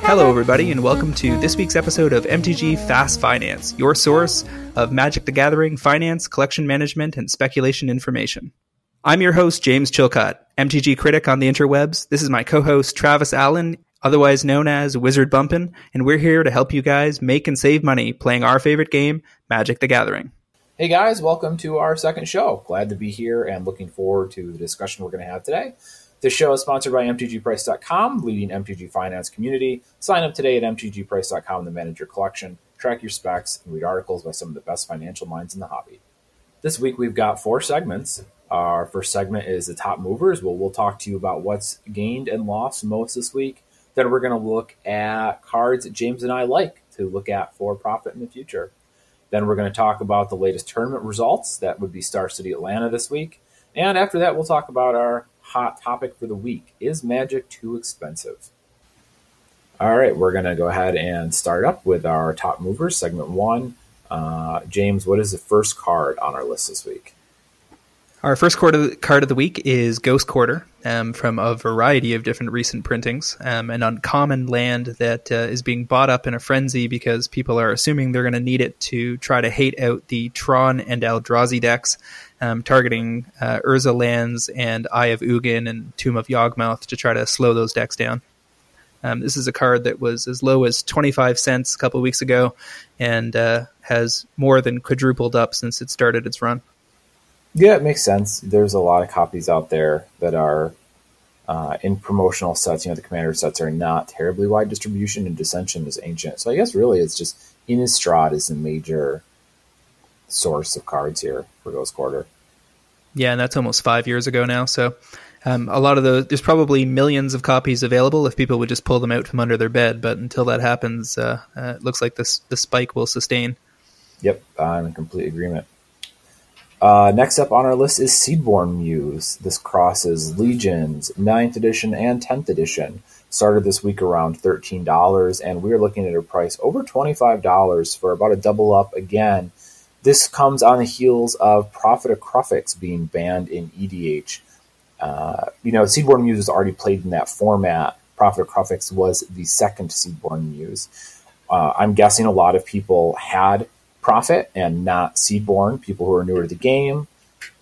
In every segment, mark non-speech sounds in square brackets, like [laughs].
Hello, everybody, and welcome to this week's episode of MTG Fast Finance, your source of Magic the Gathering finance, collection management, and speculation information. I'm your host, James Chilcott, MTG critic on the interwebs. This is my co host, Travis Allen, otherwise known as Wizard Bumpin', and we're here to help you guys make and save money playing our favorite game, Magic the Gathering. Hey guys, welcome to our second show. Glad to be here and looking forward to the discussion we're going to have today. This show is sponsored by MTGPrice.com, leading MTG finance community. Sign up today at MTGPrice.com to manage your collection, track your specs, and read articles by some of the best financial minds in the hobby. This week we've got four segments. Our first segment is the top movers. Well, we'll talk to you about what's gained and lost most this week. Then we're going to look at cards that James and I like to look at for profit in the future. Then we're going to talk about the latest tournament results. That would be Star City Atlanta this week. And after that, we'll talk about our hot topic for the week Is magic too expensive? All right, we're going to go ahead and start up with our top movers, segment one. Uh, James, what is the first card on our list this week? Our first card of the, week is Ghost Quarter um, from a variety of different recent printings. Um, an uncommon land that uh, is being bought up in a frenzy because people are assuming they're going to need it to try to hate out the Tron and Eldrazi decks, um, targeting uh, Urza lands and Eye of Ugin and Tomb of Yawgmoth to try to slow those decks down. Um, this is a card that was as low as 25 cents a couple weeks ago and uh, has more than quadrupled up since it started its run. Yeah, it makes sense. There's a lot of copies out there that are uh, in promotional sets. You know, the commander sets are not terribly wide distribution, and Dissension is ancient. So I guess really it's just Innistrad is the major source of cards here for Ghost Quarter. Yeah, and that's almost five years ago now. So um, a lot of those, there's probably millions of copies available if people would just pull them out from under their bed. But until that happens, uh, uh, it looks like this the spike will sustain. Yep, I'm in complete agreement. Uh, next up on our list is Seedborn Muse. This crosses Legions, 9th edition and 10th edition. Started this week around $13, and we're looking at a price over $25 for about a double up again. This comes on the heels of Prophet of Kruphix being banned in EDH. Uh, you know, Seedborn Muse was already played in that format. Prophet of Kruphix was the second Seedborn Muse. Uh, I'm guessing a lot of people had Prophet and not Seedborn, people who are newer to the game.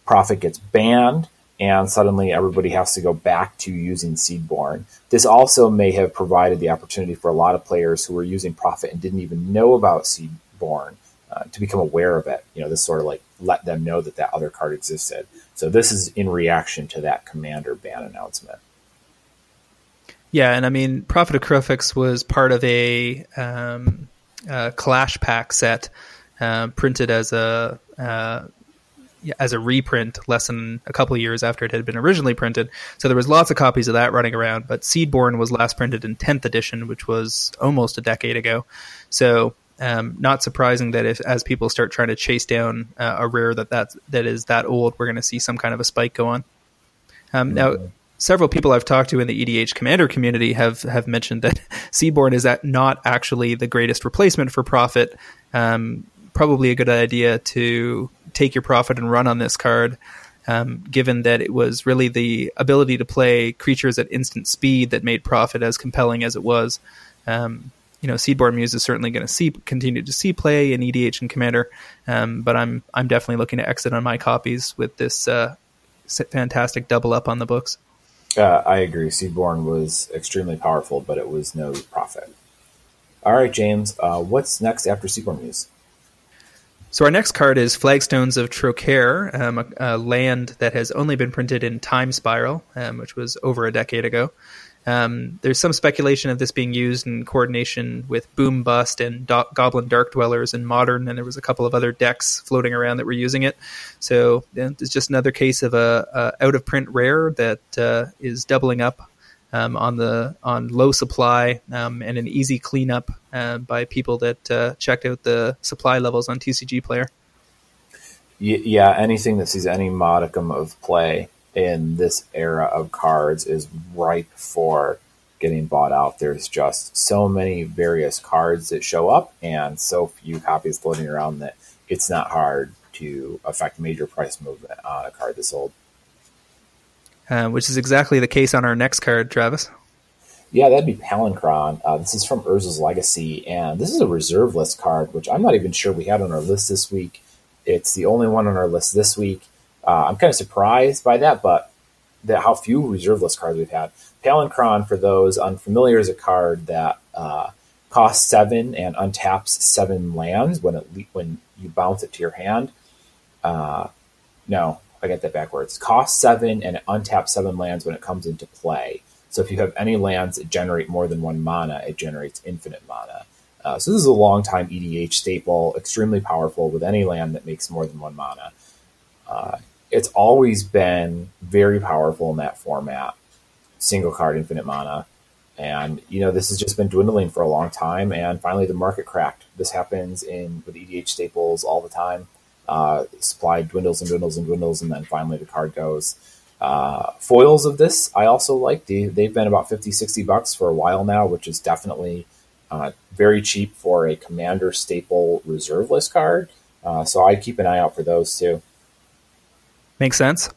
Prophet gets banned, and suddenly everybody has to go back to using Seedborn. This also may have provided the opportunity for a lot of players who were using Prophet and didn't even know about Seedborn uh, to become aware of it. You know, this sort of like let them know that that other card existed. So this is in reaction to that Commander ban announcement. Yeah, and I mean, Prophet of Kruphix was part of a um, uh, Clash Pack set uh, printed as a uh, as a reprint less than a couple years after it had been originally printed. So there was lots of copies of that running around. But Seedborn was last printed in 10th edition, which was almost a decade ago. So um, not surprising that if as people start trying to chase down uh, a rare that that that is that old, we're going to see some kind of a spike go on. Um, now, several people I've talked to in the EDH Commander community have have mentioned that [laughs] Seedborn is that not actually the greatest replacement for Prophet. Um, probably a good idea to take your profit and run on this card, um, given that it was really the ability to play creatures at instant speed that made Prophet as compelling as it was. Um, you know, Seedborn Muse is certainly going to see continue to see play in EDH and Commander, um, but I'm I'm definitely looking to exit on my copies with this uh, fantastic double up on the books. Uh, I agree. Seedborn was extremely powerful, but it was no Prophet. All right, James. Uh, what's next after Seedborn Muse? So our next card is Flagstones of Trokair, um, a, a, land that has only been printed in Time Spiral, um, which was over a decade ago. Um, there's some speculation of this being used in coordination with Boom Bust and Do- Goblin Dark Dwellers in Modern, and there was a couple of other decks floating around that were using it. So yeah, it's just another case of a, a out of print rare that uh, is doubling up um, on the on low supply um, and an easy cleanup uh, by people that uh, checked out the supply levels on TCG Player. Yeah, anything that sees any modicum of play in this era of cards is ripe for getting bought out. There's just so many various cards that show up and so few copies floating around that it's not hard to affect major price movement on a card this old. Uh, which is exactly the case on our next card, Travis. Yeah, that'd be Palinchron. Uh, this is from Urza's Legacy, and this is a reserve list card, which I'm not even sure we had on our list this week. It's the only one on our list this week. Uh, I'm kind of surprised by that, but that how few reserve list cards we've had. Palinchron, for those unfamiliar, is a card that uh, costs seven and untaps seven lands when it when you bounce it to your hand. Uh, no, I get that backwards. Costs seven and it untaps seven lands when it comes into play. So if you have any lands that generate more than one mana, it generates infinite mana. Uh, so this is a long time EDH staple, extremely powerful with any land that makes more than one mana. Uh, it's always been very powerful in that format, single card infinite mana. And you know this has just been dwindling for a long time, and finally the market cracked. This happens in with EDH staples all the time. Uh, supply dwindles and dwindles and dwindles, and then finally the card goes. Uh, foils of this I also like. They, they've been about 50, 60 bucks for a while now, which is definitely uh, very cheap for a commander staple reserve list card. Uh, so I keep an eye out for those too. Makes sense.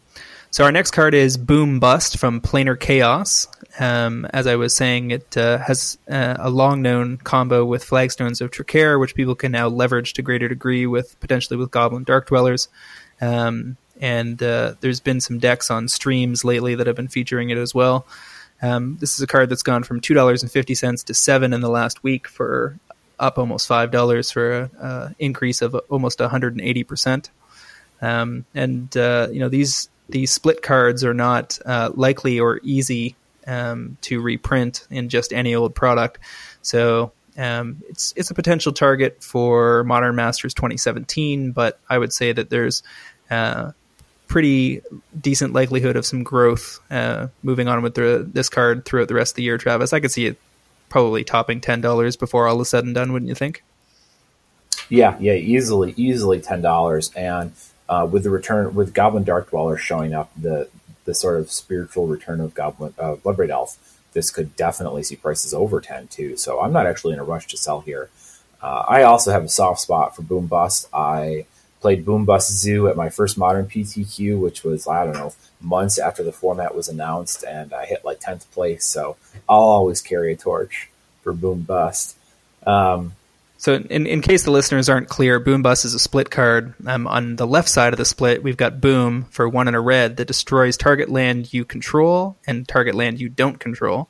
So our next card is Boom Bust from Planar Chaos. Um, as I was saying, it uh, has uh, a long known combo with Flagstones of Trokair, which people can now leverage to greater degree with potentially with Goblin Dark Dwellers. Um, and uh, there's been some decks on streams lately that have been featuring it as well. Um, this is a card that's gone from two dollars and fifty cents to seven in the last week for up almost five dollars for an increase of almost 180 percent. Um, and uh, you know these these split cards are not uh, likely or easy um, to reprint in just any old product. So um, it's it's a potential target for Modern Masters 2017, but I would say that there's uh, pretty decent likelihood of some growth uh, moving on with the, this card throughout the rest of the year, Travis. I could see it probably topping ten dollars before all is said and done, wouldn't you think? Yeah, yeah, easily, easily ten dollars. And uh, with the return, with Goblin Dark Dweller showing up, the the sort of spiritual return of Goblin uh, Bloodbraid Elf, this could definitely see prices over ten too. So I'm not actually in a rush to sell here. Uh, I also have a soft spot for Boom Bust. I played Boom Bust Zoo at my first modern PTQ, which was I don't know months after the format was announced, and I hit like tenth place. So I'll always carry a torch for Boom Bust. Um, so, in, in case the listeners aren't clear, Boom Bust is a split card. Um, on the left side of the split, we've got Boom for one and a red that destroys target land you control and target land you don't control.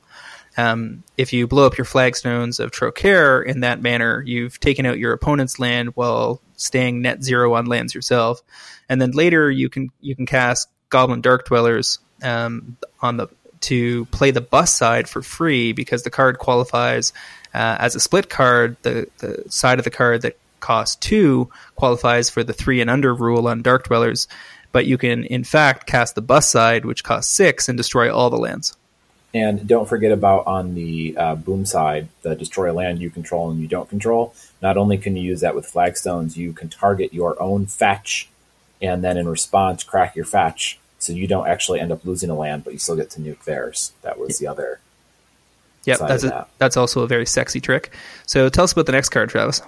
Um, if you blow up your flagstones of Trokair in that manner, you've taken out your opponent's land while staying net zero on lands yourself. And then later, you can you can cast Goblin Dark Dwellers um, on the to play the bus side for free because the card qualifies uh, as a split card. The the side of the card that costs two qualifies for the three and under rule on Dark Dwellers, but you can in fact cast the bus side, which costs six, and destroy all the lands. And don't forget about on the uh, boom side, the destroy land you control and you don't control. Not only can you use that with flagstones, you can target your own fetch, and then in response, crack your fetch, so you don't actually end up losing a land, but you still get to nuke theirs. That was the other. Yep, that's a, that. that's also a very sexy trick. So tell us about the next card, Travis.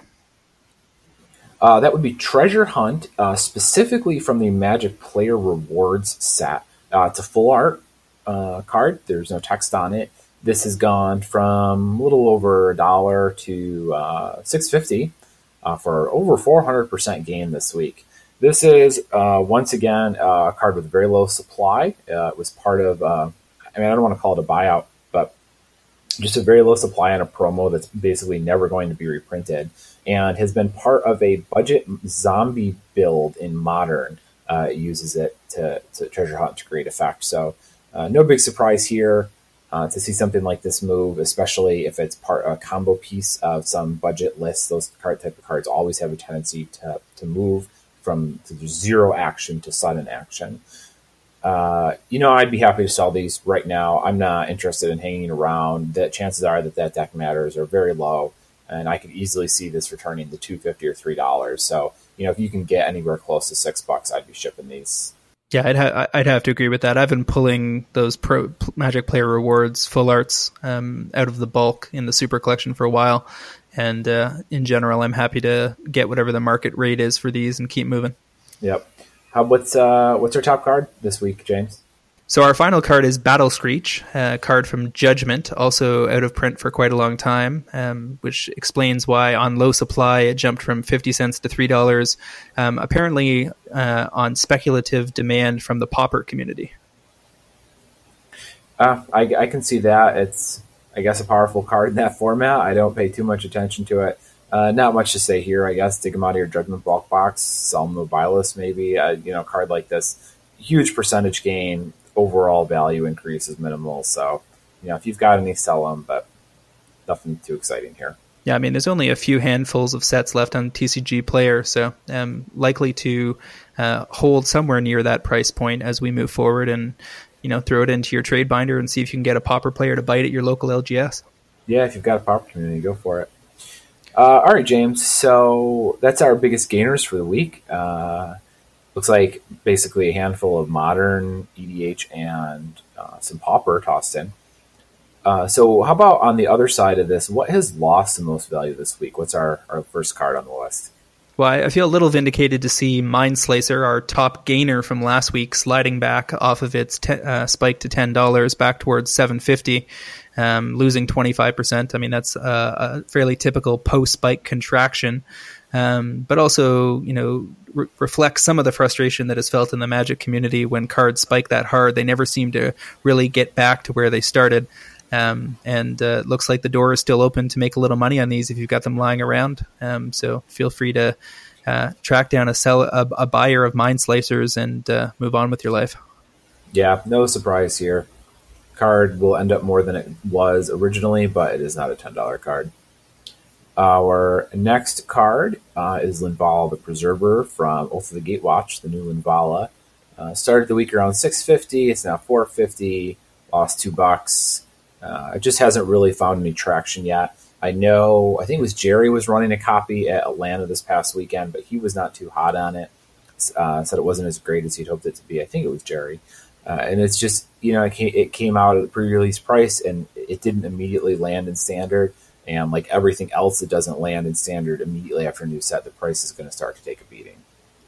Uh, that would be Treasure Hunt, uh, specifically from the Magic Player Rewards set. Uh, it's a full art uh, card. There's no text on it. This has gone from a little over a dollar to uh, six fifty uh, for over four hundred percent gain this week. This is uh, once again uh, a card with very low supply. Uh, it was part of. I mean, I don't want to call it a buyout, just a very low supply on a promo that's basically never going to be reprinted, and has been part of a budget zombie build in modern. it uses it to, to treasure hunt to great effect. So uh, no big surprise here uh, to see something like this move, especially if it's part a combo piece of some budget list. Those card type of cards always have a tendency to, to move from zero action to sudden action. Uh, you know, I'd be happy to sell these right now. I'm not interested in hanging around. That chances are that that deck matters are very low, and I could easily see this returning the two fifty or three dollars. So, you know, if you can get anywhere close to six bucks, I'd be shipping these. Yeah, I'd, ha- I'd have to agree with that. I've been pulling those pro Magic Player Rewards full arts um, out of the bulk in the Super Collection for a while, and uh, in general, I'm happy to get whatever the market rate is for these and keep moving. Yep. How what's uh, what's our top card this week, James? So our final card is Battle Screech, a card from Judgment, also out of print for quite a long time, um, which explains why on low supply it jumped from 50 cents to $3, um, apparently uh, on speculative demand from the pauper community. Uh, I, I, can see that. It's, I guess, a powerful card in that format. I don't pay too much attention to it. Uh, not much to say here, I guess. Dig them out of your Judgment bulk box, sell them maybe. Uh, you know, a card like this, huge percentage gain, overall value increase is minimal. So, you know, if you've got any, sell them, but nothing too exciting here. Yeah, I mean, there's only a few handfuls of sets left on TCG Player, so um, likely to uh, hold somewhere near that price point as we move forward, and you know, throw it into your trade binder and see if you can get a pauper player to bite at your local LGS. Yeah, if you've got a pauper community, go for it. Uh, all right, James. So that's our biggest gainers for the week. Uh, looks like basically a handful of modern EDH and uh, some Pauper tossed in. Uh, so how about on the other side of this? What has lost the most value this week? What's our, our first card on the list? Well, I feel a little vindicated to see Mind Mindslicer, our top gainer from last week, sliding back off of its te- uh, spike to ten dollars back towards seven fifty, um, losing twenty five percent. I mean, that's a fairly typical post spike contraction, um, but also you know re- reflects some of the frustration that is felt in the Magic community when cards spike that hard. They never seem to really get back to where they started. Um, and uh, looks like the door is still open to make a little money on these if you've got them lying around. Um, so feel free to uh, track down a sell a, a, buyer of Mind Slicers and uh, move on with your life. Yeah, no surprise here. Card will end up more than it was originally, but it is not a ten dollar card. Our next card uh, is Linvala the Preserver from Oath of the Gatewatch, the new Linvala. Uh, started the week around 650. It's now 450. Lost two bucks. Uh, it just hasn't really found any traction yet. I know, I think it was Jerry was running a copy at Atlanta this past weekend, but he was not too hot on it. Uh, said it wasn't as great as he'd hoped it to be. I think it was Jerry. Uh, and it's just, you know, it came, it came out at a pre release price and it didn't immediately land in standard. And like everything else that doesn't land in standard immediately after a new set, the price is going to start to take a beating.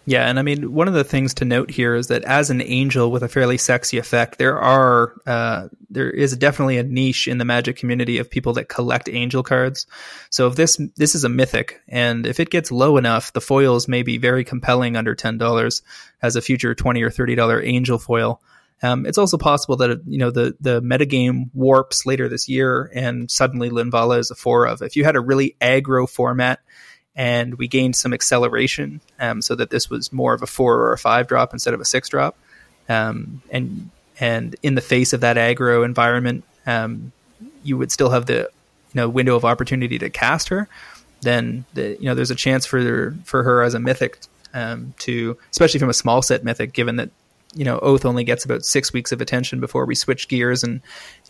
Yeah, and I mean, one of the things to note here is that as an angel with a fairly sexy effect, there are uh, there is definitely a niche in the Magic community of people that collect angel cards. So if this this is a mythic, and if it gets low enough, the foils may be very compelling under ten dollars as a future twenty or thirty dollar angel foil. Um, it's also possible that you know the the metagame warps later this year, and suddenly Linvala is a four of. If you had a really aggro format and we gained some acceleration um, so that this was more of a four or a five drop instead of a six drop. Um, and and in the face of that aggro environment, um, you would still have the you know window of opportunity to cast her. Then the, you know there's a chance for for her as a mythic um, to, especially from a small set mythic, given that you know Oath only gets about six weeks of attention before we switch gears and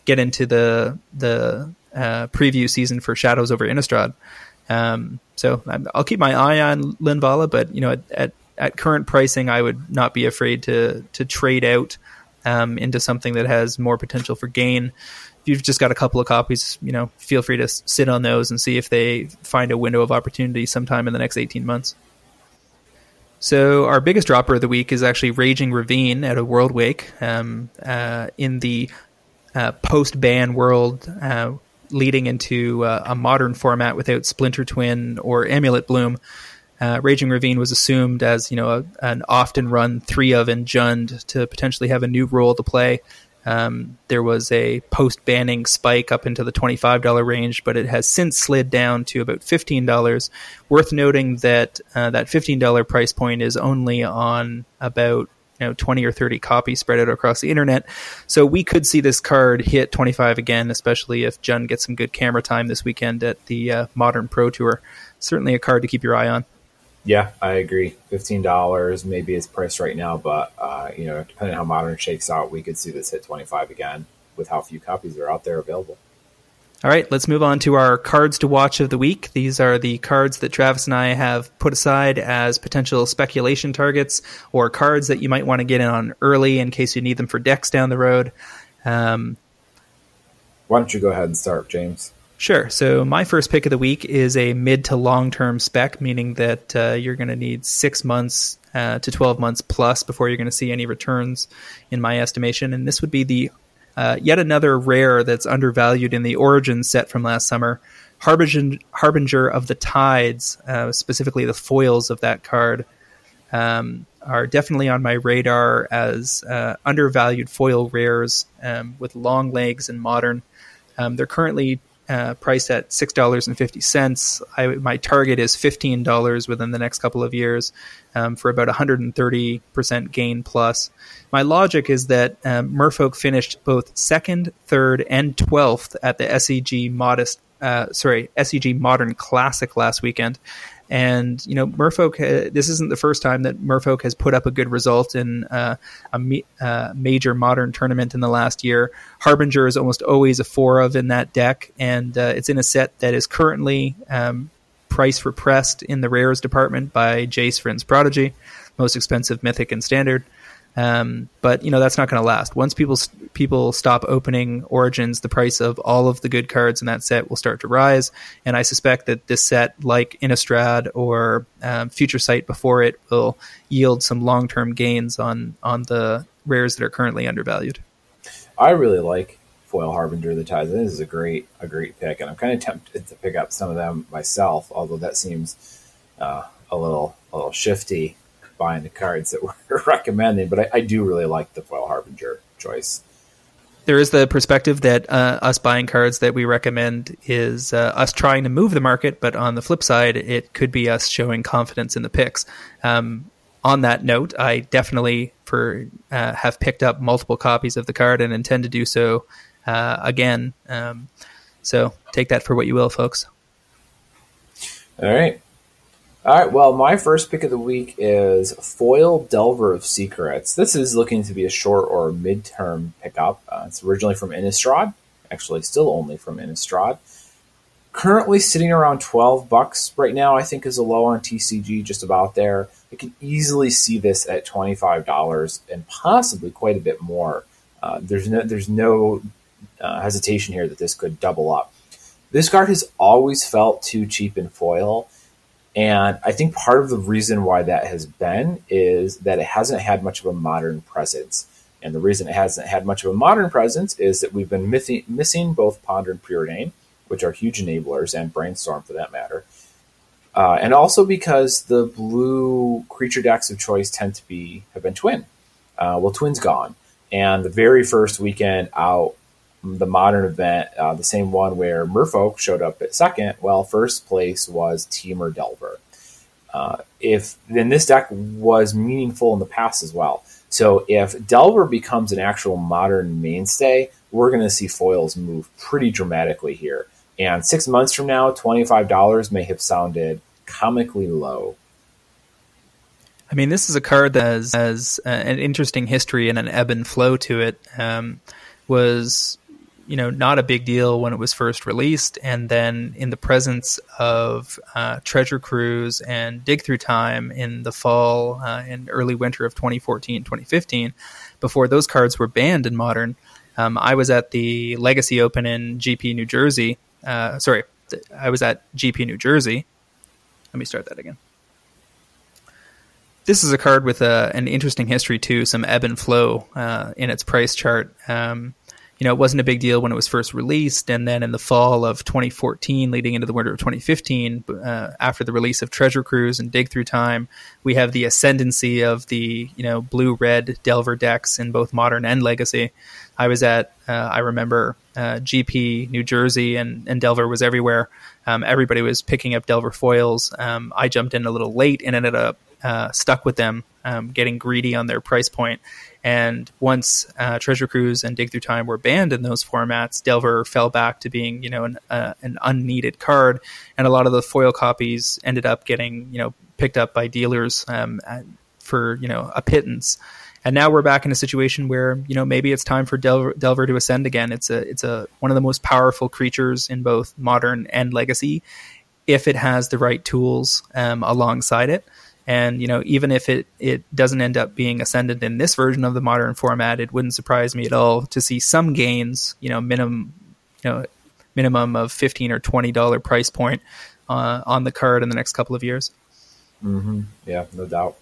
get into the the uh, preview season for Shadows over Innistrad. Um, so I'll keep my eye on Linvala, but you know, at, at, at, current pricing, I would not be afraid to to trade out um, into something that has more potential for gain. If you've just got a couple of copies, you know, feel free to sit on those and see if they find a window of opportunity sometime in the next eighteen months. So our biggest dropper of the week is actually Raging Ravine at a Worldwake um, uh, in the uh, post ban world. Uh, leading into uh, a modern format without Splinter Twin or Amulet Bloom. Uh, Raging Ravine was assumed as you know a, an often run three of and Jund to potentially have a new role to play. Um, there was a post banning spike up into the $25 range, but it has since slid down to about $15. Worth noting that uh, that $15 price point is only on about you know 20 or 30 copies spread out across the internet. So we could see this card hit 25 again, especially if Jund gets some good camera time this weekend at the uh, Modern Pro Tour. Certainly a card to keep your eye on. Yeah, I agree. Fifteen dollars maybe is priced right now, but uh, you know, depending on how Modern shakes out, we could see this hit 25 again with how few copies are out there available. All right, let's move on to our cards to watch of the week. These are the cards that Travis and I have put aside as potential speculation targets or cards that you might want to get in on early in case you need them for decks down the road. Um, Why don't you go ahead and start, James? Sure. So my first pick of the week is a mid to long term spec, meaning that uh, you're going to need six months uh, to 12 months plus before you're going to see any returns, in my estimation. And this would be the uh, yet another rare that's undervalued in the Origin set from last summer, Harbinger, Harbinger of the Tides, uh, specifically the foils of that card. Um, are definitely on my radar as uh, undervalued foil rares um, with long legs and modern. Um, they're currently uh, priced at six dollars and fifty cents. My target is fifteen dollars within the next couple of years um, for about 130 percent gain plus. My logic is that um, Merfolk finished both second, third, and twelfth at the SEG modest. Uh, sorry, SCG Modern Classic last weekend, and you know, Merfolk. Uh, this isn't the first time that Merfolk has put up a good result in uh, a me- uh, major modern tournament in the last year. Harbinger is almost always a four of in that deck, and uh, it's in a set that is currently um, price repressed in the rares department by Jace Vryn's Prodigy, most expensive mythic and standard. Um, but you know that's not going to last. Once people people stop opening Origins, the price of all of the good cards in that set will start to rise. And I suspect that this set, like Innistrad or um, Future Sight before it, will yield some long term gains on on the rares that are currently undervalued. I really like Foil Harbinger of the Tides. This is a great a great pick, and I'm kind of tempted to pick up some of them myself. Although that seems uh, a little a little shifty buying the cards that [laughs] we're recommending, but I, I, do really like the foil harbinger choice. There is the perspective that uh, us buying cards that we recommend is uh, us trying to move the market, but on the flip side, it could be us showing confidence in the picks. Um, on that note, I definitely for uh, have picked up multiple copies of the card and intend to do so uh, again. Um, so take that for what you will, folks. All right. All right. Well, my first pick of the week is Foil Delver of Secrets. This is looking to be a short or midterm pickup. Uh, it's originally from Innistrad, actually, still only from Innistrad. Currently sitting around 12 bucks right now, I think is a low on TCG, just about there. I can easily see this at $25 and possibly quite a bit more. Uh, there's no, there's no uh, hesitation here that this could double up. This card has always felt too cheap in foil and I think part of the reason why that has been is that it hasn't had much of a modern presence. And the reason it hasn't had much of a modern presence is that we've been missing, both Ponder and Preordain, which are huge enablers, and Brainstorm for that matter. Uh, and also because the blue creature decks of choice tend to be have been twin. Uh, well, twin's gone, and the very first weekend out the modern event, uh, the same one where Merfolk showed up at second. Well, first place was Temur Delver. Uh, if then this deck was meaningful in the past as well. So if Delver becomes an actual modern mainstay, we're going to see foils move pretty dramatically here. And six months from now, twenty-five dollars may have sounded comically low. I mean, this is a card that has, has uh, an interesting history and an ebb and flow to it. Um, was you know not a big deal when it was first released, and then in the presence of uh, Treasure Cruise and Dig Through Time in the fall uh, and early winter of 2014, 2015, before those cards were banned in Modern, um, I was at the Legacy Open in GP New Jersey. Uh, sorry, I was at GP New Jersey. Let me start that again. This is a card with a, uh, an interesting history too, some ebb and flow uh, in its price chart. Um, you know, it wasn't a big deal when it was first released. And then in the fall of 2014, leading into the winter of 2015, uh, after the release of Treasure Cruise and Dig Through Time, we have the ascendancy of the, you know, blue red Delver decks in both modern and legacy. I was at, uh, I remember, uh, GP New Jersey and, and Delver was everywhere. Um, everybody was picking up Delver foils. Um, I jumped in a little late and ended up uh, stuck with them, um, getting greedy on their price point and once uh, Treasure Cruise and Dig Through Time were banned in those formats, Delver fell back to being, you know, an, uh, an unneeded card, and a lot of the foil copies ended up getting, you know, picked up by dealers um, for, you know, a pittance. And now we're back in a situation where, you know, maybe it's time for Delver, Delver to ascend again. It's a, it's a one of the most powerful creatures in both modern and legacy, if it has the right tools um, alongside it. And you know, even if it it doesn't end up being ascendant in this version of the modern format, it wouldn't surprise me at all to see some gains. You know, minimum, you know, minimum of fifteen or twenty dollar price point uh, on the card in the next couple of years. Mm-hmm. Yeah, no doubt.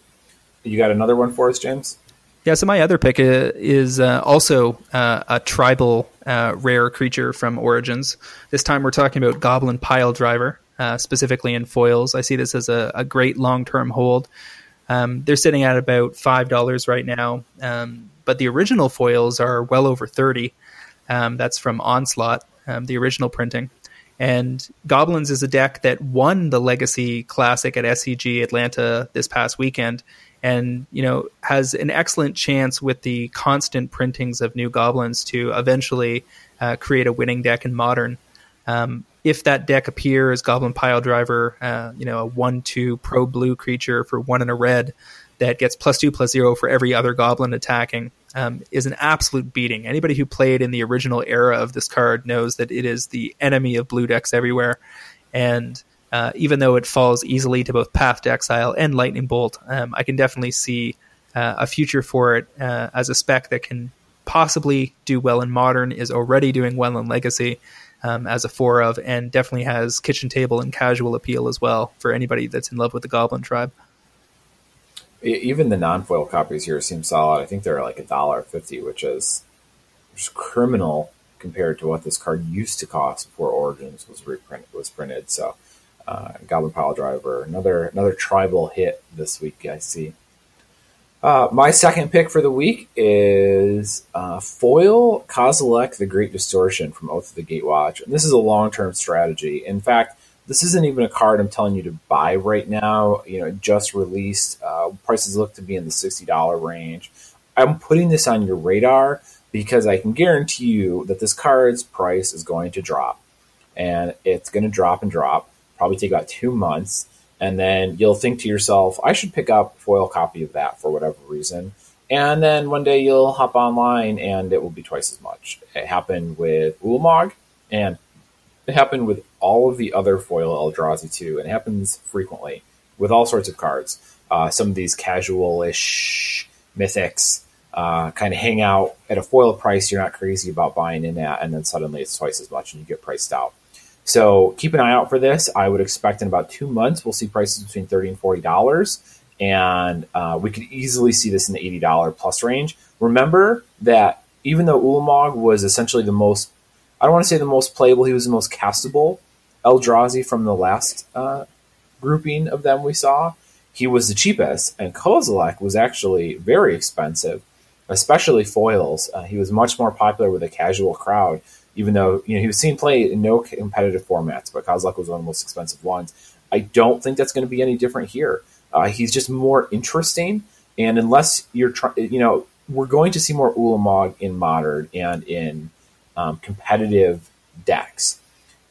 You got another one for us, James? Yeah, so my other pick uh, is uh, also uh, a tribal uh, rare creature from Origins. This time we're talking about Goblin Pile Driver, uh, specifically in foils. I see this as a, a great long term hold. Um, they're sitting at about $5 right now, um, but the original foils are well over 30 um, That's from Onslaught, um, the original printing. And Goblins is a deck that won the Legacy Classic at SCG Atlanta this past weekend and you know has an excellent chance with the constant printings of new goblins to eventually uh, create a winning deck in modern. Um, if that deck appears, Goblin Pile Driver, uh, you know, a one-two pro blue creature for one and a red that gets plus two plus zero for every other goblin attacking, um, is an absolute beating. Anybody who played in the original era of this card knows that it is the enemy of blue decks everywhere, and uh, even though it falls easily to both Path to Exile and Lightning Bolt, um, I can definitely see uh, a future for it uh, as a spec that can possibly do well in Modern, is already doing well in Legacy um, as a four of, and definitely has kitchen table and casual appeal as well for anybody that's in love with the Goblin tribe. Even the non-foil copies here seem solid. I think they're like a dollar fifty, which is just criminal compared to what this card used to cost before Origins was reprinted was printed. So uh, Goblin Pile Driver, another another tribal hit this week. I see. Uh, my second pick for the week is uh, foil Kozilek the Great Distortion from Oath of the Gatewatch. And this is a long term strategy. In fact, this isn't even a card I'm telling you to buy right now. You know, it just released. Uh, prices look to be in the $60 range. I'm putting this on your radar because I can guarantee you that this card's price is going to drop. And it's going to drop and drop probably take about two months. And then you'll think to yourself, I should pick up a foil copy of that for whatever reason. And then one day you'll hop online and it will be twice as much. It happened with Ulamog and it happened with all of the other foil Eldrazi too. And it happens frequently with all sorts of cards. Uh, some of these casual-ish mythics uh, kind of hang out at a foil price you're not crazy about buying in at, and then suddenly it's twice as much and you get priced out. So keep an eye out for this. I would expect in about two months we'll see prices between thirty and forty dollars, and uh, we could easily see this in the eighty dollar plus range. Remember that even though Ulamog was essentially the most, I don't want to say the most playable, he was the most castable Eldrazi from the last uh, grouping of them we saw. He was the cheapest, and Kozilek was actually very expensive, especially foils. Uh, he was much more popular with a casual crowd even though you know he was seen play in no competitive formats, but Kozilek was one of the most expensive ones. I don't think that's going to be any different here. Uh, he's just more interesting, and unless you're trying, you know, we're going to see more Ulamog in modern and in um, competitive decks,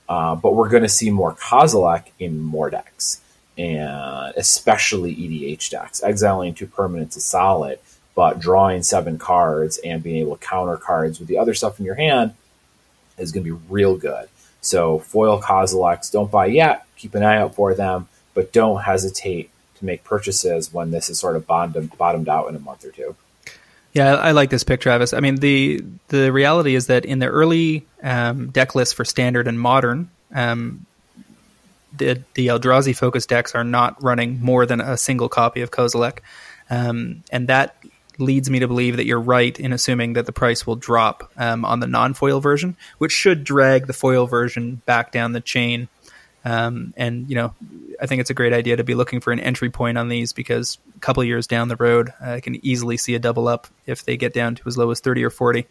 uh, but we're going to see more Kozilek in more decks, and especially EDH decks. Exiling two permanents is solid, but drawing seven cards and being able to counter cards with the other stuff in your hand is going to be real good. So foil Kozileks, don't buy yet. Keep an eye out for them, but don't hesitate to make purchases when this is sort of bottomed, bottomed out in a month or two. Yeah, I like this pick, Travis. I mean, the the reality is that in the early um, deck lists for standard and modern, um, the the Eldrazi focused decks are not running more than a single copy of Kozilek, um, and that leads me to believe that you're right in assuming that the price will drop um, on the non-foil version, which should drag the foil version back down the chain. Um, and you know, I think it's a great idea to be looking for an entry point on these because a couple years down the road, uh, I can easily see a double up if they get down to as low as thirty or forty.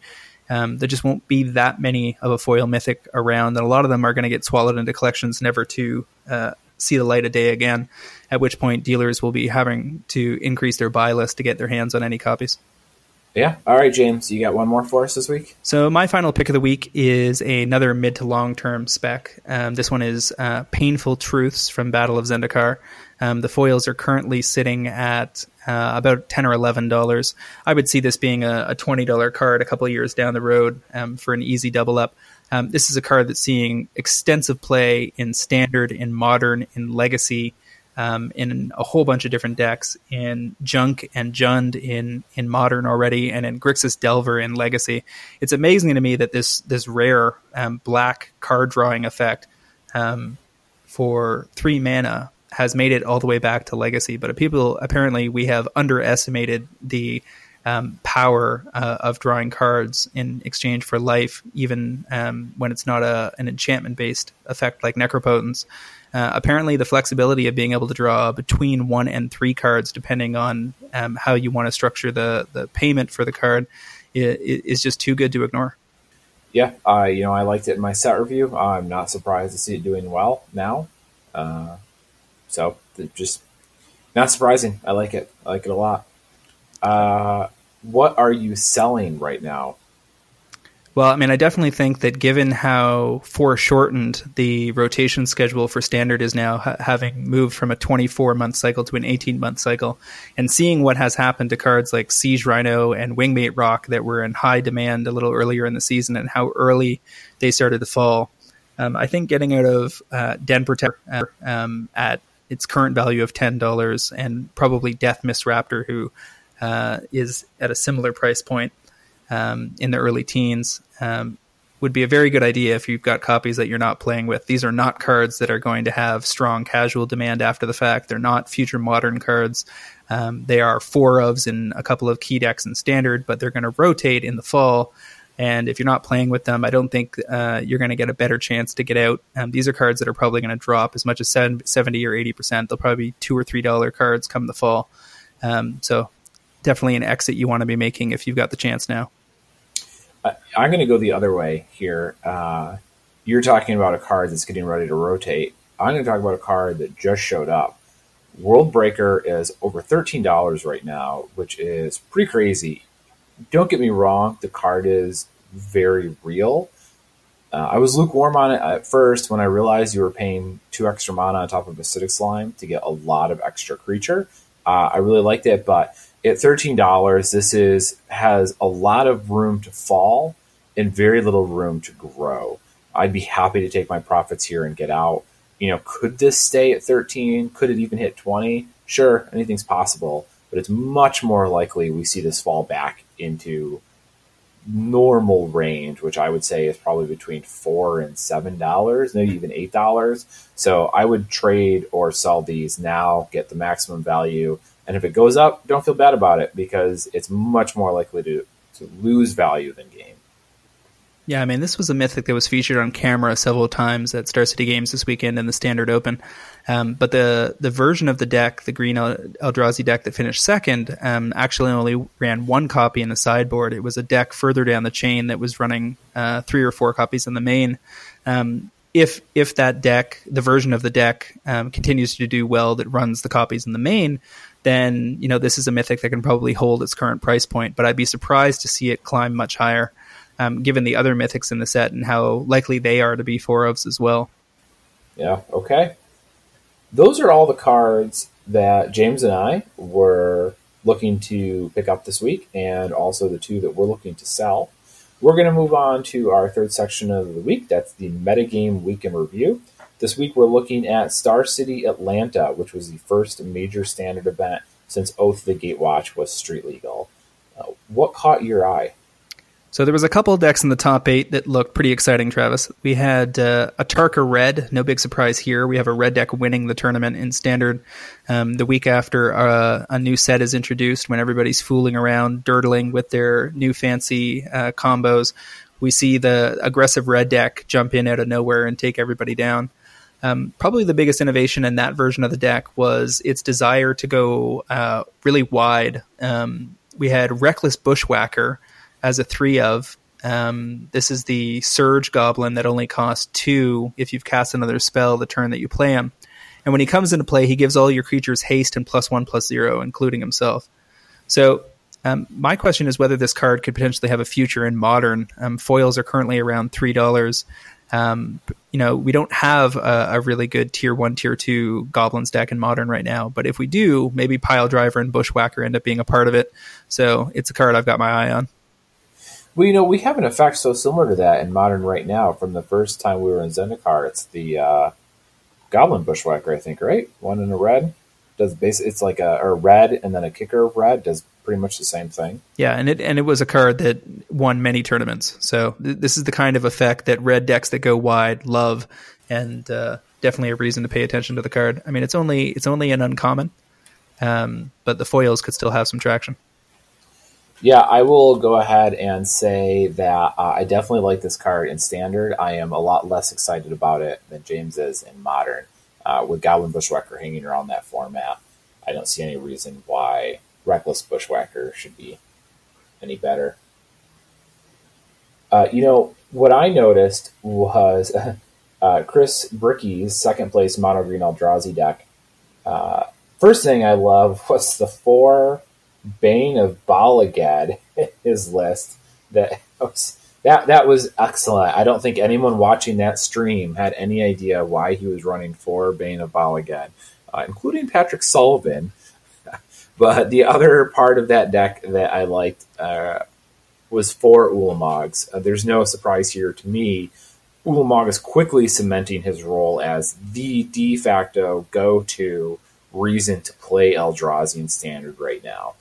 Um, there just won't be that many of a foil mythic around, and a lot of them are going to get swallowed into collections, never to uh, see the light of day again. At which point, dealers will be having to increase their buy list to get their hands on any copies. Yeah. All right, James. You got one more for us this week? So my final pick of the week is another mid to long term spec. Um, this one is uh, Painful Truths from Battle of Zendikar. Um, the foils are currently sitting at uh, about ten or eleven dollars. I would see this being a, a twenty dollar card a couple years down the road um, for an easy double up. Um, this is a card that's seeing extensive play in standard, in modern, in legacy. um, in a whole bunch of different decks in Junk and Jund in in Modern already, and in Grixis Delver in Legacy. It's amazing to me that this this rare um, black card drawing effect um, for three mana has made it all the way back to Legacy. But people apparently we have underestimated the um, power uh, of drawing cards in exchange for life, even um, when it's not a, an enchantment based effect like Necropotence. Uh, apparently, the flexibility of being able to draw between one and three cards, depending on um, how you want to structure the, the payment for the card, is, just too good to ignore. Yeah, uh, you know, I liked it in my set review. I'm not surprised to see it doing well now. Uh, so, just not surprising. I like it. I like it a lot. Uh, what are you selling right now? Well, I mean, I definitely think that given how foreshortened the rotation schedule for standard is now, ha- having moved from a 24 month cycle to an 18 month cycle, and seeing what has happened to cards like Siege Rhino and Wingmate Roc that were in high demand a little earlier in the season and how early they started to fall, um, I think getting out of uh, Den Protector um, at its current value of $10 and probably Death Mist Raptor, who uh, is at a similar price point um, in the early teens um, would be a very good idea if you've got copies that you're not playing with. These are not cards that are going to have strong casual demand after the fact. They're not future modern cards. Um, they are four ofs in a couple of key decks in standard, but they're going to rotate in the fall. And if you're not playing with them, I don't think uh, you're going to get a better chance to get out. Um, these are cards that are probably going to drop as much as 70 or 80%. They'll probably be two or three dollar cards come the fall. Um, so definitely an exit you want to be making if you've got the chance now. I, am going to go the other way here. Uh, you're talking about a card that's getting ready to rotate. I'm going to talk about a card that just showed up. World Breaker is over $13 right now, which is pretty crazy. Don't get me wrong, the card is very real. Uh, I was lukewarm on it at first when I realized you were paying two extra mana on top of Acidic Slime to get a lot of extra creature. Uh, I really liked it, but at thirteen dollars, this is has a lot of room to fall and very little room to grow. I'd be happy to take my profits here and get out. You know, could this stay at thirteen? Could it even hit twenty? Sure, anything's possible, but it's much more likely we see this fall back into normal range, which I would say is probably between four and seven dollars, maybe even eight dollars. So I would trade or sell these now, get the maximum value, and if it goes up, don't feel bad about it because it's much more likely to, to lose value than gain. Yeah, I mean, this was a mythic that was featured on camera several times at Star City Games this weekend in the Standard Open. Um, but the the version of the deck, the green Eldrazi deck that finished second, um, actually only ran one copy in the sideboard. It was a deck further down the chain that was running uh, three or four copies in the main. Um, if if that deck, the version of the deck, um, continues to do well that runs the copies in the main, then you know this is a mythic that can probably hold its current price point. But I'd be surprised to see it climb much higher, um, given the other mythics in the set and how likely they are to be four ofs as well. Yeah. Okay. Those are all the cards that James and I were looking to pick up this week, and also the two that we're looking to sell. We're going to move on to our third section of the week. That's the metagame week in review. This week we're looking at Star City Atlanta, which was the first major standard event since Oath of the Gatewatch was street legal. Uh, what caught your eye? So there was a couple decks in the top eight that looked pretty exciting, Travis. We had uh, Tarka Red, no big surprise here. We have a red deck winning the tournament in standard um, the week after uh, a new set is introduced when everybody's fooling around, dirtling with their new fancy uh, combos. We see the aggressive red deck jump in out of nowhere and take everybody down. Um, probably the biggest innovation in that version of the deck was its desire to go uh, really wide. Um, we had Reckless Bushwhacker as a three of. Um, this is the Surge Goblin that only costs two if you've cast another spell the turn that you play him. And when he comes into play, he gives all your creatures haste and plus one plus zero, including himself. So um, my question is whether this card could potentially have a future in modern. Um, foils are currently around three dollars. Um, you know, we don't have a, a, really good tier one, tier two goblins deck in modern right now. But if we do, maybe Pile Driver and Bushwhacker end up being a part of it. So it's a card I've got my eye on. Well, you know, we have an effect so similar to that in modern right now from the first time we were in Zendikar. It's the uh, Goblin Bushwhacker, I think, right? One in a red does base. It's like a, a red and then a kicker of red does pretty much the same thing. Yeah, and it and it was a card that won many tournaments. So th- this is the kind of effect that red decks that go wide love, and uh, definitely a reason to pay attention to the card. I mean, it's only it's only an uncommon, um, but the foils could still have some traction. Yeah, I will go ahead and say that uh, I definitely like this card in standard. I am a lot less excited about it than James is in modern. Uh, with Goblin Bushwhacker hanging around that format, I don't see any reason why Reckless Bushwhacker should be any better. Uh, you know, what I noticed was [laughs] uh, Chris Bricky's second place mono green Eldrazi deck. Uh, first thing I love [laughs] was the four Bane of Bala Ged [laughs] his list. That was, that that was excellent. I don't think anyone watching that stream had any idea why he was running four Bane of Bala Ged, uh, including Patrick Sullivan. [laughs] but the other part of that deck that I liked uh, was four Ulamogs. Uh, there's no surprise here to me. Ulamog is quickly cementing his role as the de facto go to reason to play Eldrazi in standard right now.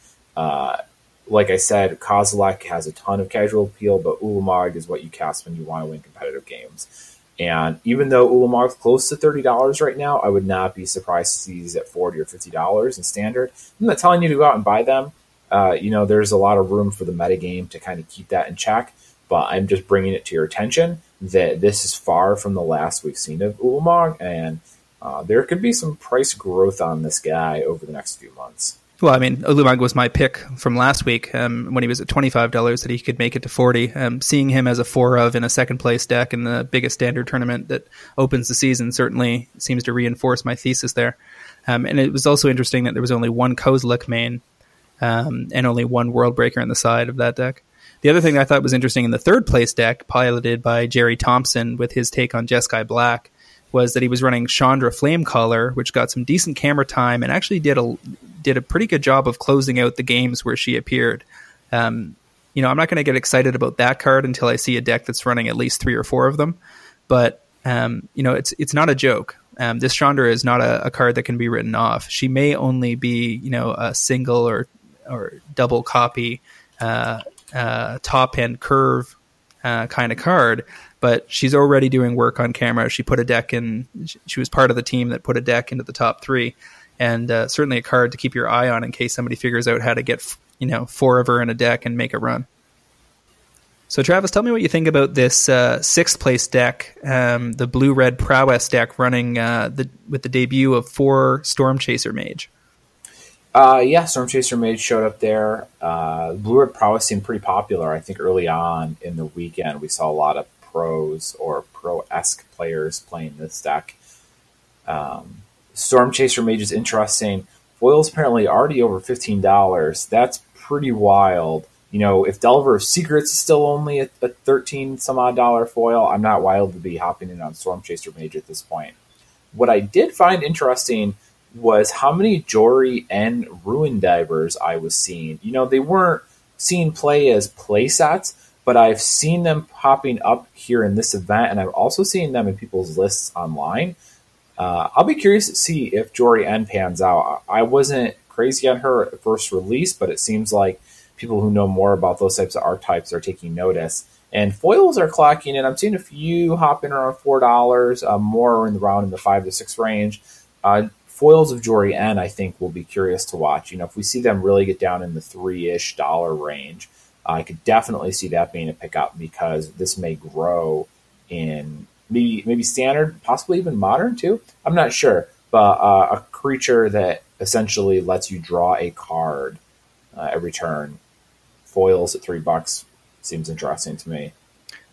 Like I said, Kozilek has a ton of casual appeal, but Ulamog is what you cast when you want to win competitive games. And even though Ulamog's close to thirty dollars right now, I would not be surprised to see these at forty or fifty dollars in standard. I'm not telling you to go out and buy them. Uh, you know, there's a lot of room for the metagame to kind of keep that in check. But I'm just bringing it to your attention that this is far from the last we've seen of Ulamog, and uh, there could be some price growth on this guy over the next few months. Well, I mean, Ulamog was my pick from last week um, when he was at twenty five dollars that he could make it to forty. Um, seeing him as a four of in a second place deck in the biggest standard tournament that opens the season certainly seems to reinforce my thesis there. Um, and it was also interesting that there was only one Kozilek main um, and only one World Breaker on the side of that deck. The other thing I thought was interesting in the third place deck, piloted by Jerry Thompson with his take on Jeskai Black, was that he was running Chandra Flamecaller, which got some decent camera time and actually did a did a pretty good job of closing out the games where she appeared. Um, you know, I'm not going to get excited about that card until I see a deck that's running at least three or four of them. But um, you know, it's it's not a joke. Um, this Chandra is not a, a, card that can be written off. She may only be you know a single or or double copy uh, uh, top end curve uh, kind of card, but she's already doing work on camera. She put a deck in. She was part of the team that put a deck into the top three, and uh, certainly a card to keep your eye on in case somebody figures out how to get you know four of her in a deck and make a run. So, Travis, tell me what you think about this uh, sixth place deck, um, the blue red prowess deck, running uh, the, with the debut of four Stormchaser Mage. Uh, yeah, Stormchaser Mage showed up there. Uh, blue red prowess seemed pretty popular. I think early on in the weekend, we saw a lot of pros or pro esque players playing this deck. Um, Stormchaser Mage is interesting. Foil's apparently already over fifteen dollars. That's pretty wild. You know, if Delver of Secrets is still only a, a thirteen some odd dollar foil, I'm not wild to be hopping in on Stormchaser Mage at this point. What I did find interesting was how many Jori En Ruin Divers I was seeing. You know, they weren't seen play as play sets, but I've seen them popping up here in this event, and I've also seen them in people's lists online. Uh, I'll be curious to see if Jori En pans out. I wasn't crazy on her at first release, but it seems like people who know more about those types of archetypes are taking notice. And foils are clocking in. I'm seeing a few hopping around four dollars, uh, more in the round in the five to six range. Uh, foils of Jori En, I think, will be curious to watch. You know, if we see them really get down in the three ish dollar range, I could definitely see that being a pickup because this may grow in maybe maybe standard, possibly even modern too. I'm not sure, but uh, a creature that essentially lets you draw a card uh, every turn, foils at three bucks seems interesting to me.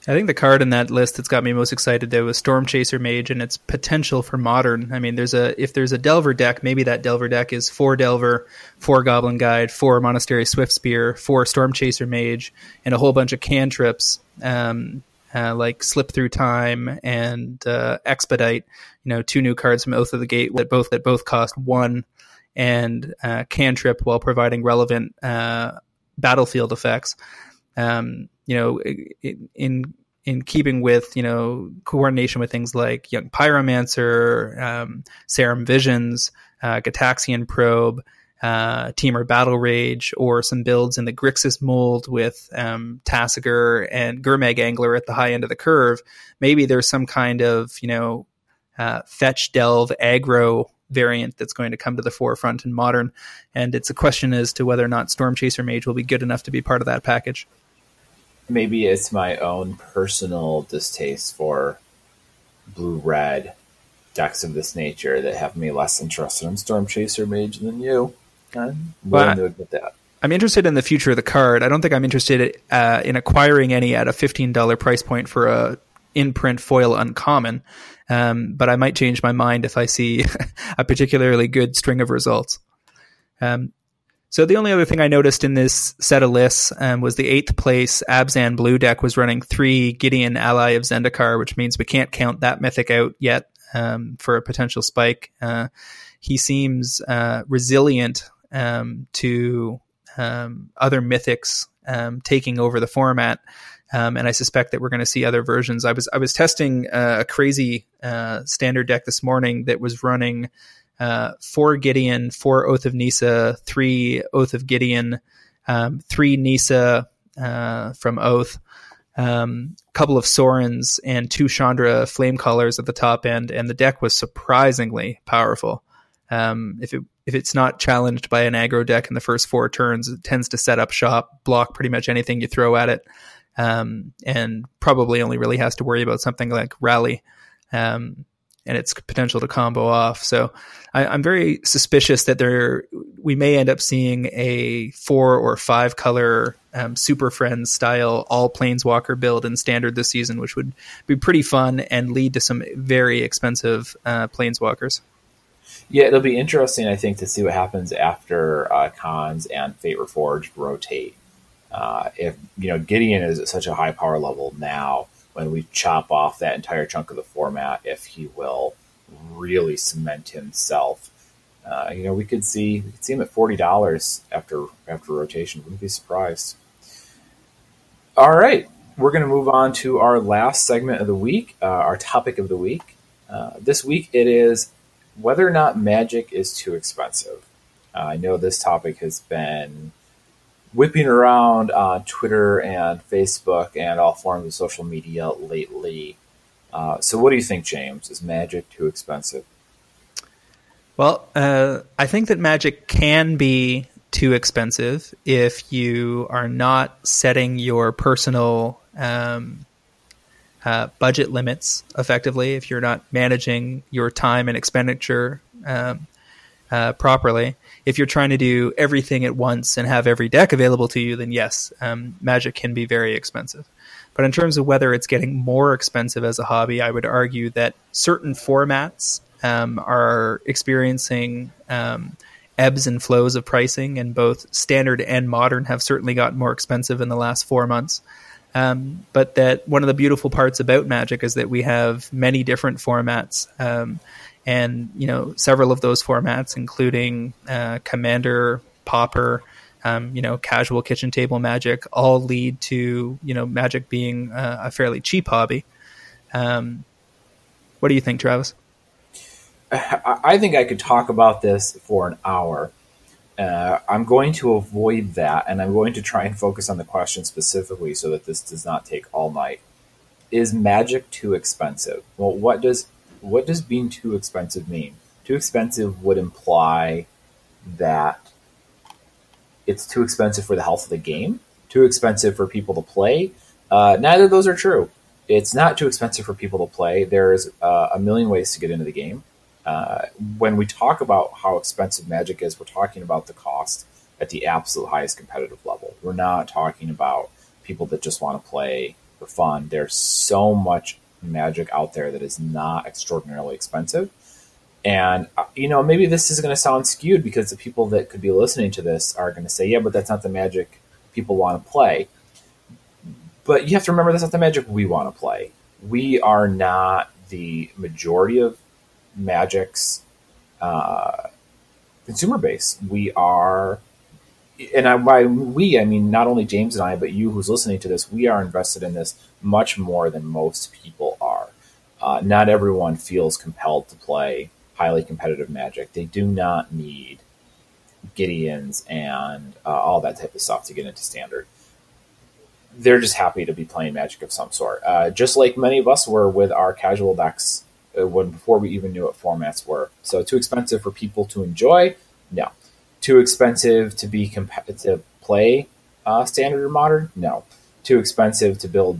I think the card in that list that's got me most excited though was Stormchaser Mage and its potential for modern. I mean, there's a if there's a Delver deck, maybe that Delver deck is four Delver, four Goblin Guide, four Monastery Swiftspear, four Storm Chaser Mage, and a whole bunch of cantrips um, uh, like Slip Through Time and uh, Expedite. You know, two new cards from Oath of the Gate that both that both cost one and uh, cantrip while providing relevant uh, battlefield effects. Um, you know, in in keeping with you know coordination with things like Young Pyromancer, um, Serum Visions, uh, Gitaxian Probe, uh, Temur Battle Rage, or some builds in the Grixis mold with um, Tasigur and Gurmag Angler at the high end of the curve. Maybe there's some kind of you know uh, fetch delve aggro variant that's going to come to the forefront in modern, and it's a question as to whether or not Stormchaser Mage will be good enough to be part of that package maybe it's my own personal distaste for blue red decks of this nature that have me less interested in Stormchaser Mage than you. I'm willing to admit that. I'm interested in the future of the card. I don't think I'm interested uh, in acquiring any at a $15 price point for a in-print foil uncommon, um, but I might change my mind if I see [laughs] a particularly good string of results. Um, so the only other thing I noticed in this set of lists um, was the eighth place Abzan Blue deck was running three Gideon Ally of Zendikar, which means we can't count that mythic out yet um, for a potential spike. Uh, he seems uh, resilient um, to um, other mythics um, taking over the format. Um, and I suspect that we're going to see other versions. I was I was testing uh, a crazy uh, standard deck this morning that was running uh, four Gideon, four Oath of Nissa, three Oath of Gideon, um, three Nissa uh, from Oath, a um, couple of Sorins, and two Chandra Flamecallers at the top end, and the deck was surprisingly powerful. Um, if it if it's not challenged by an aggro deck in the first four turns, it tends to set up shop, block pretty much anything you throw at it, um, and probably only really has to worry about something like rally. Um, and its potential to combo off. So I, am very suspicious that there we may end up seeing a four or five color um, Super Friends style all Planeswalker build in standard this season, which would be pretty fun and lead to some very expensive uh, Planeswalkers. Yeah, it'll be interesting, I think, to see what happens after uh, Khans and Fate Reforged rotate. Uh, if you know Gideon is at such a high power level now, when we chop off that entire chunk of the format, if he will really cement himself. Uh, you know, we could see we could see him at forty dollars after after rotation. Wouldn't be surprised. All right, we're going to move on to our last segment of the week, uh, our topic of the week. Uh, this week it is whether or not Magic is too expensive. Uh, I know this topic has been whipping around on Twitter and Facebook and all forms of social media lately. Uh, so, what do you think, James? Is Magic too expensive? Well, uh, I think that Magic can be too expensive if you are not setting your personal um, uh, budget limits effectively, if you're not managing your time and expenditure um, uh, properly if you're trying to do everything at once and have every deck available to you, then yes, um, Magic can be very expensive. But in terms of whether it's getting more expensive as a hobby, I would argue that certain formats um, are experiencing um, ebbs and flows of pricing, and both standard and modern have certainly gotten more expensive in the last four months. Um, but that one of the beautiful parts about Magic is that we have many different formats. Um, and you know several of those formats, including uh, Commander, Pauper, um, you know, casual kitchen table Magic, all lead to you know Magic being uh, a fairly cheap hobby. Um, what do you think, Travis? I think I could talk about this for an hour. Uh, I'm going to avoid that, and I'm going to try and focus on the question specifically so that this does not take all night. Is magic too expensive? Well, what does what does being too expensive mean? Too expensive would imply that it's too expensive for the health of the game, too expensive for people to play. Uh, neither of those are true. It's not too expensive for people to play. There's uh, a million ways to get into the game. Uh, when we talk about how expensive Magic is, we're talking about the cost at the absolute highest competitive level. We're not talking about people that just want to play for fun. There's so much magic out there that is not extraordinarily expensive. And, uh, you know, maybe this is going to sound skewed because the people that could be listening to this are going to say, yeah, but that's not the magic people want to play. But you have to remember that's not the magic we want to play. We are not the majority of magic's uh, consumer base. We are and I, by we, I mean not only James and I, but you who's listening to this, we are invested in this much more than most people are. Uh, not everyone feels compelled to play highly competitive Magic. They do not need Gideons and uh, all that type of stuff to get into Standard. They're just happy to be playing Magic of some sort, uh, just like many of us were with our casual decks when before we even knew what formats were. So too expensive for people to enjoy? No too expensive to be comp- to play uh, standard or modern? No. Too expensive to build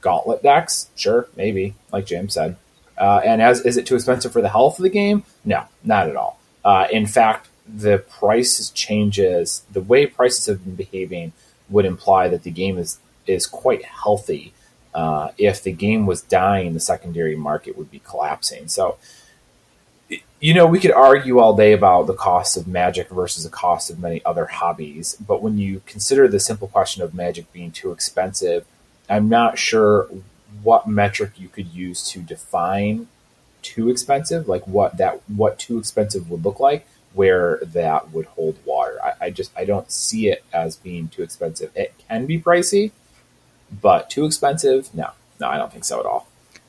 gauntlet decks? Sure, maybe, like James said. Uh, and as is it too expensive for the health of the game? No, not at all. Uh, in fact, the price changes. The way prices have been behaving would imply that the game is is quite healthy. Uh, if the game was dying, the secondary market would be collapsing. So you know, we could argue all day about the cost of magic versus the cost of many other hobbies, but when you consider the simple question of magic being too expensive, I'm not sure what metric you could use to define too expensive, like what that what too expensive would look like, where that would hold water. I, I just I don't see it as being too expensive. It can be pricey, but too expensive? No, no, I don't think so at all.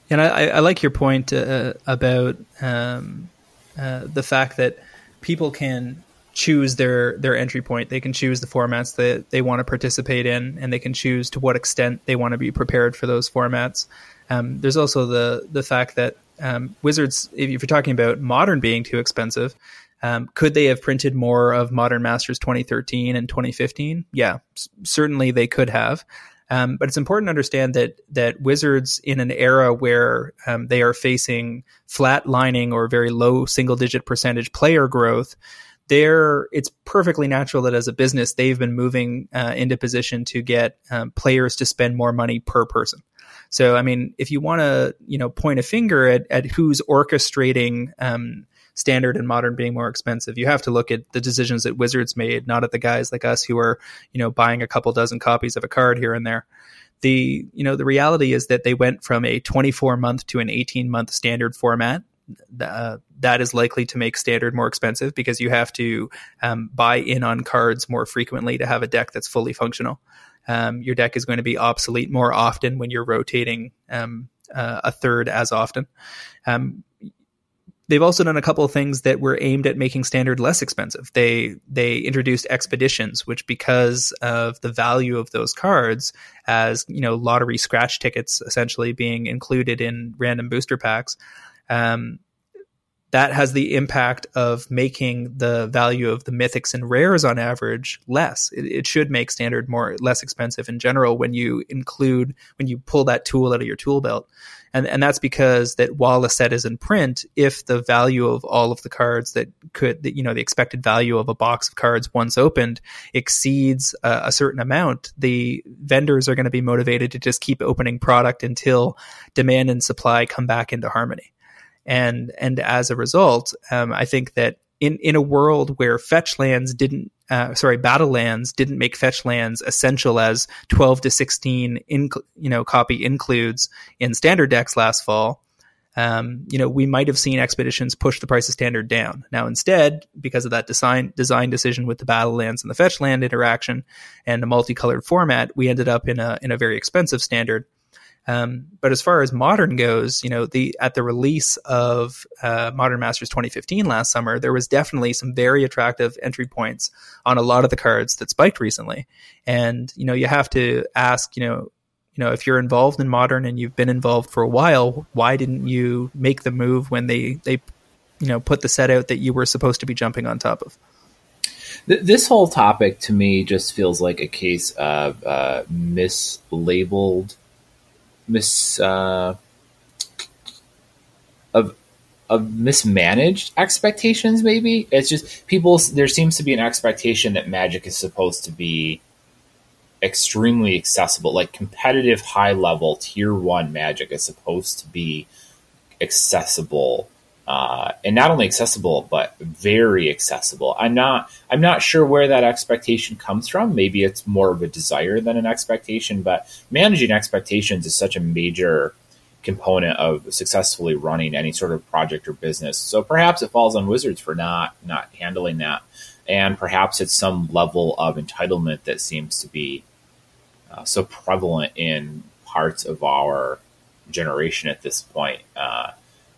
And I, I like your point uh, about um, uh, the fact that people can choose their their entry point. They can choose the formats that they want to participate in, and they can choose to what extent they want to be prepared for those formats. Um, there's also the the fact that um, Wizards, if you're talking about modern being too expensive, um, could they have printed more of Modern Masters 2013 and 2015? Yeah, certainly they could have. Um, but it's important to understand that that Wizards, in an era where um, they are facing flatlining or very low single digit percentage player growth, there it's perfectly natural that as a business they've been moving uh, into position to get um, players to spend more money per person. So, I mean, if you want to, you know, point a finger at, at who's orchestrating um, standard and modern being more expensive. You have to look at the decisions that Wizards made, not at the guys like us who are, you know, buying a couple dozen copies of a card here and there. The, you know, the reality is that they went from a 24 month to an 18 month standard format. Uh, that is likely to make standard more expensive because you have to um, buy in on cards more frequently to have a deck that's fully functional. Um, your deck is going to be obsolete more often when you're rotating um, uh, a third as often. Um, they've also done a couple of things that were aimed at making standard less expensive. They they introduced expeditions, which because of the value of those cards as you know lottery scratch tickets essentially being included in random booster packs. Um, that has the impact of making the value of the mythics and rares on average less. It, it, should make standard more less expensive in general when you include when you pull that tool out of your tool belt and and that's because that while a set is in print, if the value of all of the cards that could, you know, the expected value of a box of cards once opened exceeds a, a certain amount, the vendors are going to be motivated to just keep opening product until demand and supply come back into harmony. And and as a result, um, I think that in in a world where fetch lands didn't uh, sorry battle lands didn't make fetch lands essential as 12 to 16 in, you know copy includes in standard decks last fall. Um, you know we might have seen expeditions push the price of standard down. Now instead because of that design design decision with the battle lands and the fetch land interaction and the multicolored format we ended up in a in a very expensive standard um, but as far as modern goes, you know, the at the release of uh, Modern Masters 2015 last summer, there was definitely some very attractive entry points on a lot of the cards that spiked recently. And you know, you have to ask, you know, you know, if you're involved in modern and you've been involved for a while, why didn't you make the move when they they you know put the set out that you were supposed to be jumping on top of? This whole topic to me just feels like a case of uh, mislabeled mis uh, of of mismanaged expectations. Maybe it's just people. There seems to be an expectation that Magic is supposed to be extremely accessible, like competitive, high level, tier one Magic is supposed to be accessible. Uh, and not only accessible but very accessible. I'm not I'm not sure where that expectation comes from. Maybe it's more of a desire than an expectation, but managing expectations is such a major component of successfully running any sort of project or business. So perhaps it falls on Wizards for not not handling that and perhaps it's some level of entitlement that seems to be uh, so prevalent in parts of our generation at this point. Uh,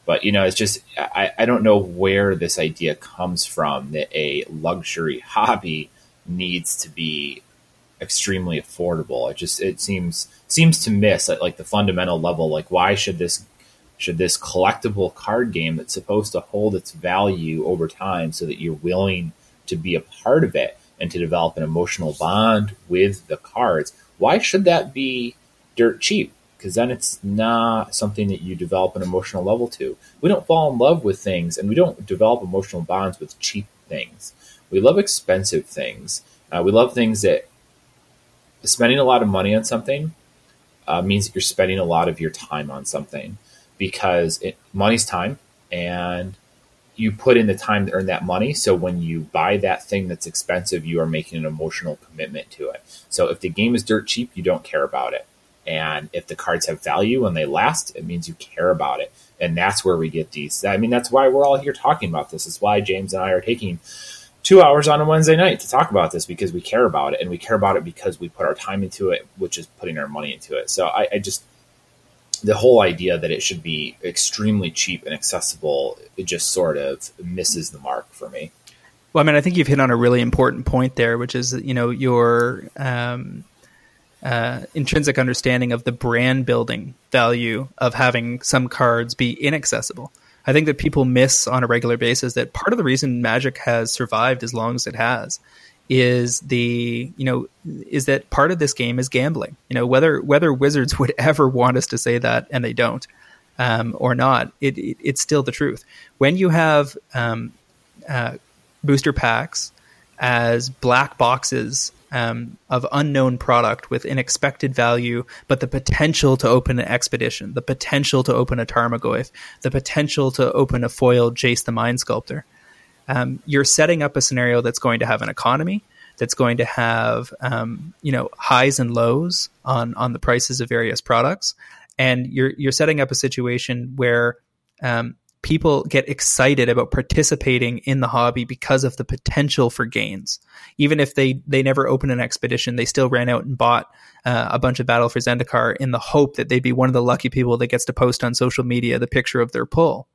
but you know, it's just I, I don't know where this idea comes from that a luxury [laughs] hobby needs to be extremely affordable. It just it seems seems to miss at like the fundamental level. Like why should this should this collectible card game that's supposed to hold its value over time so that you're willing to be a part of it and to develop an emotional bond with the cards, why should that be dirt cheap? Because then it's not something that you develop an emotional level to. We don't fall in love with things and we don't develop emotional bonds with cheap things. We love expensive things. Uh, we love things that spending a lot of money on something uh, means that you're spending a lot of your time on something because it, money's time and you put in the time to earn that money. So when you buy that thing that's expensive, you are making an emotional commitment to it. So if the game is dirt cheap, you don't care about it. And if the cards have value and they last, it means you care about it. And that's where we get these. I mean, that's why we're all here talking about this. It's why James and I are taking two hours on a Wednesday night to talk about this because we care about it and we care about it because we put our time into it, which is putting our money into it. So I, I just, the whole idea that it should be extremely cheap and accessible, it just sort of misses the mark for me. Well, I mean, I think you've hit on a really important point there, which is, you know, your um, uh, intrinsic understanding of the brand building value of having some cards be inaccessible. I think that people miss on a regular basis that part of the reason Magic has survived as long as it has is the you know is that part of this game is gambling. You know whether whether Wizards [laughs] would ever want us to say that and they don't um, or not, it, it, it's still the truth. When you have um, uh, booster packs as black boxes um, of unknown product with an expected value, but the potential to open an expedition, the potential to open a Tarmogoyf, the potential to open a foiled Jace the Mind Sculptor. Um, you're setting up a scenario that's going to have an economy, that's going to have um, you know highs and lows on on the prices of various products, and you're you're setting up a situation where um, people get excited about participating in the hobby because of the potential for gains. Even if they they never open an expedition, they still ran out and bought uh, a bunch of Battle for Zendikar in the hope that they'd be one of the lucky people that gets to post on social media the picture of their pull.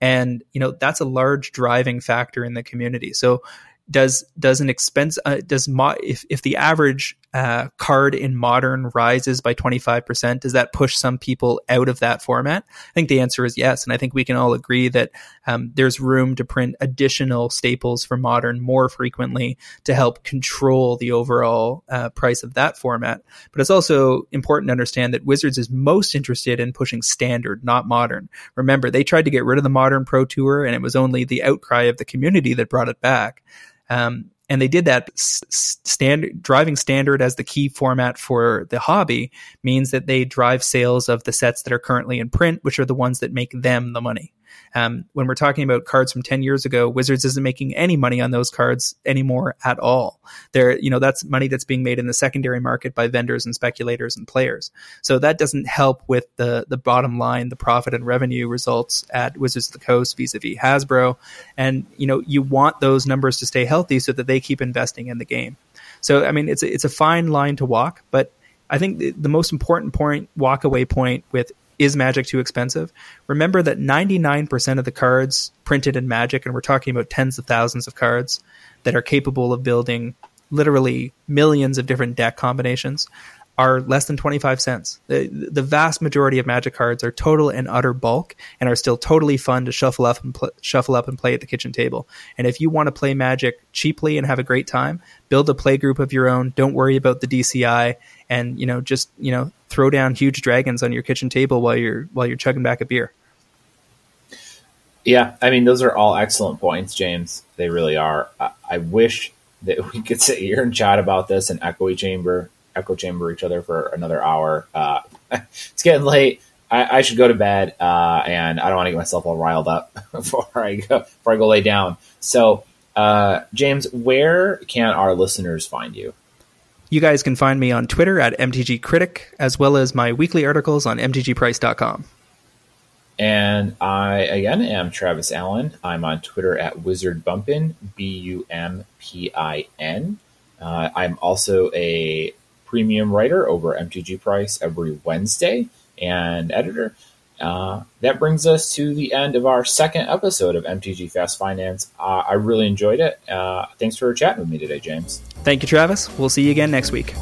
And you know that's a large driving factor in the community. So does does an expense uh, does mo- if if the average uh, card in modern rises by 25% does that push some people out of that format? I think the answer is yes and i think we can all agree that um, there's room to print additional staples for modern more frequently to help control the overall uh, price of that format. But it's also important to understand that wizards is most interested in pushing standard not modern. Remember they tried to get rid of the modern pro tour and it was only the outcry of the community that brought it back. Um, and they did that standard driving standard as the key format for the hobby means that they drive sales of the sets that are currently in print, which are the ones that make them the money. Um, when we're talking about cards from 10 years ago, Wizards isn't making any money on those cards anymore at all. They're, you know, that's money that's being made in the secondary market by vendors and speculators and players. So that doesn't help with the, the bottom line, the profit and revenue results at Wizards of the Coast vis-a-vis Hasbro. And, you know, you want those numbers to stay healthy so that they keep investing in the game. So, I mean, it's a, it's a fine line to walk, but I think the, the most important point, walk away point with is Magic too expensive? Remember that 99% of the cards printed in Magic, and we're talking about tens of thousands of cards that are capable of building literally millions of different deck combinations, are less than 25 cents. The, the vast majority of Magic cards are total and utter bulk and are still totally fun to shuffle up and pl- shuffle up and play at the kitchen table. And if you want to play Magic cheaply and have a great time, build a play group of your own. Don't worry about the DCI and, you know, just, you know, throw down huge dragons on your kitchen table while you're while you're chugging back a beer. Yeah, I mean those are all excellent points, James. They really are. I, I wish that we could sit here and chat about this and echo chamber echo chamber each other for another hour. Uh, [laughs] it's getting late. I, I, should go to bed, uh, and I don't want to get myself all riled up [laughs] before I go before I go lay down. So, uh, James, where can our listeners find you? You guys can find me on Twitter at MTG Critic, as well as my weekly articles on MTGPrice.com. And I, again, am Travis Allen. I'm on Twitter at Wizard Bumpin, B U M P I N. Uh, I'm also a premium writer over MTG Price every Wednesday and editor. Uh, that brings us to the end of our second episode of MTG Fast Finance. Uh, I really enjoyed it. Uh, thanks for chatting with me today, James. Thank you, Travis. We'll see you again next week.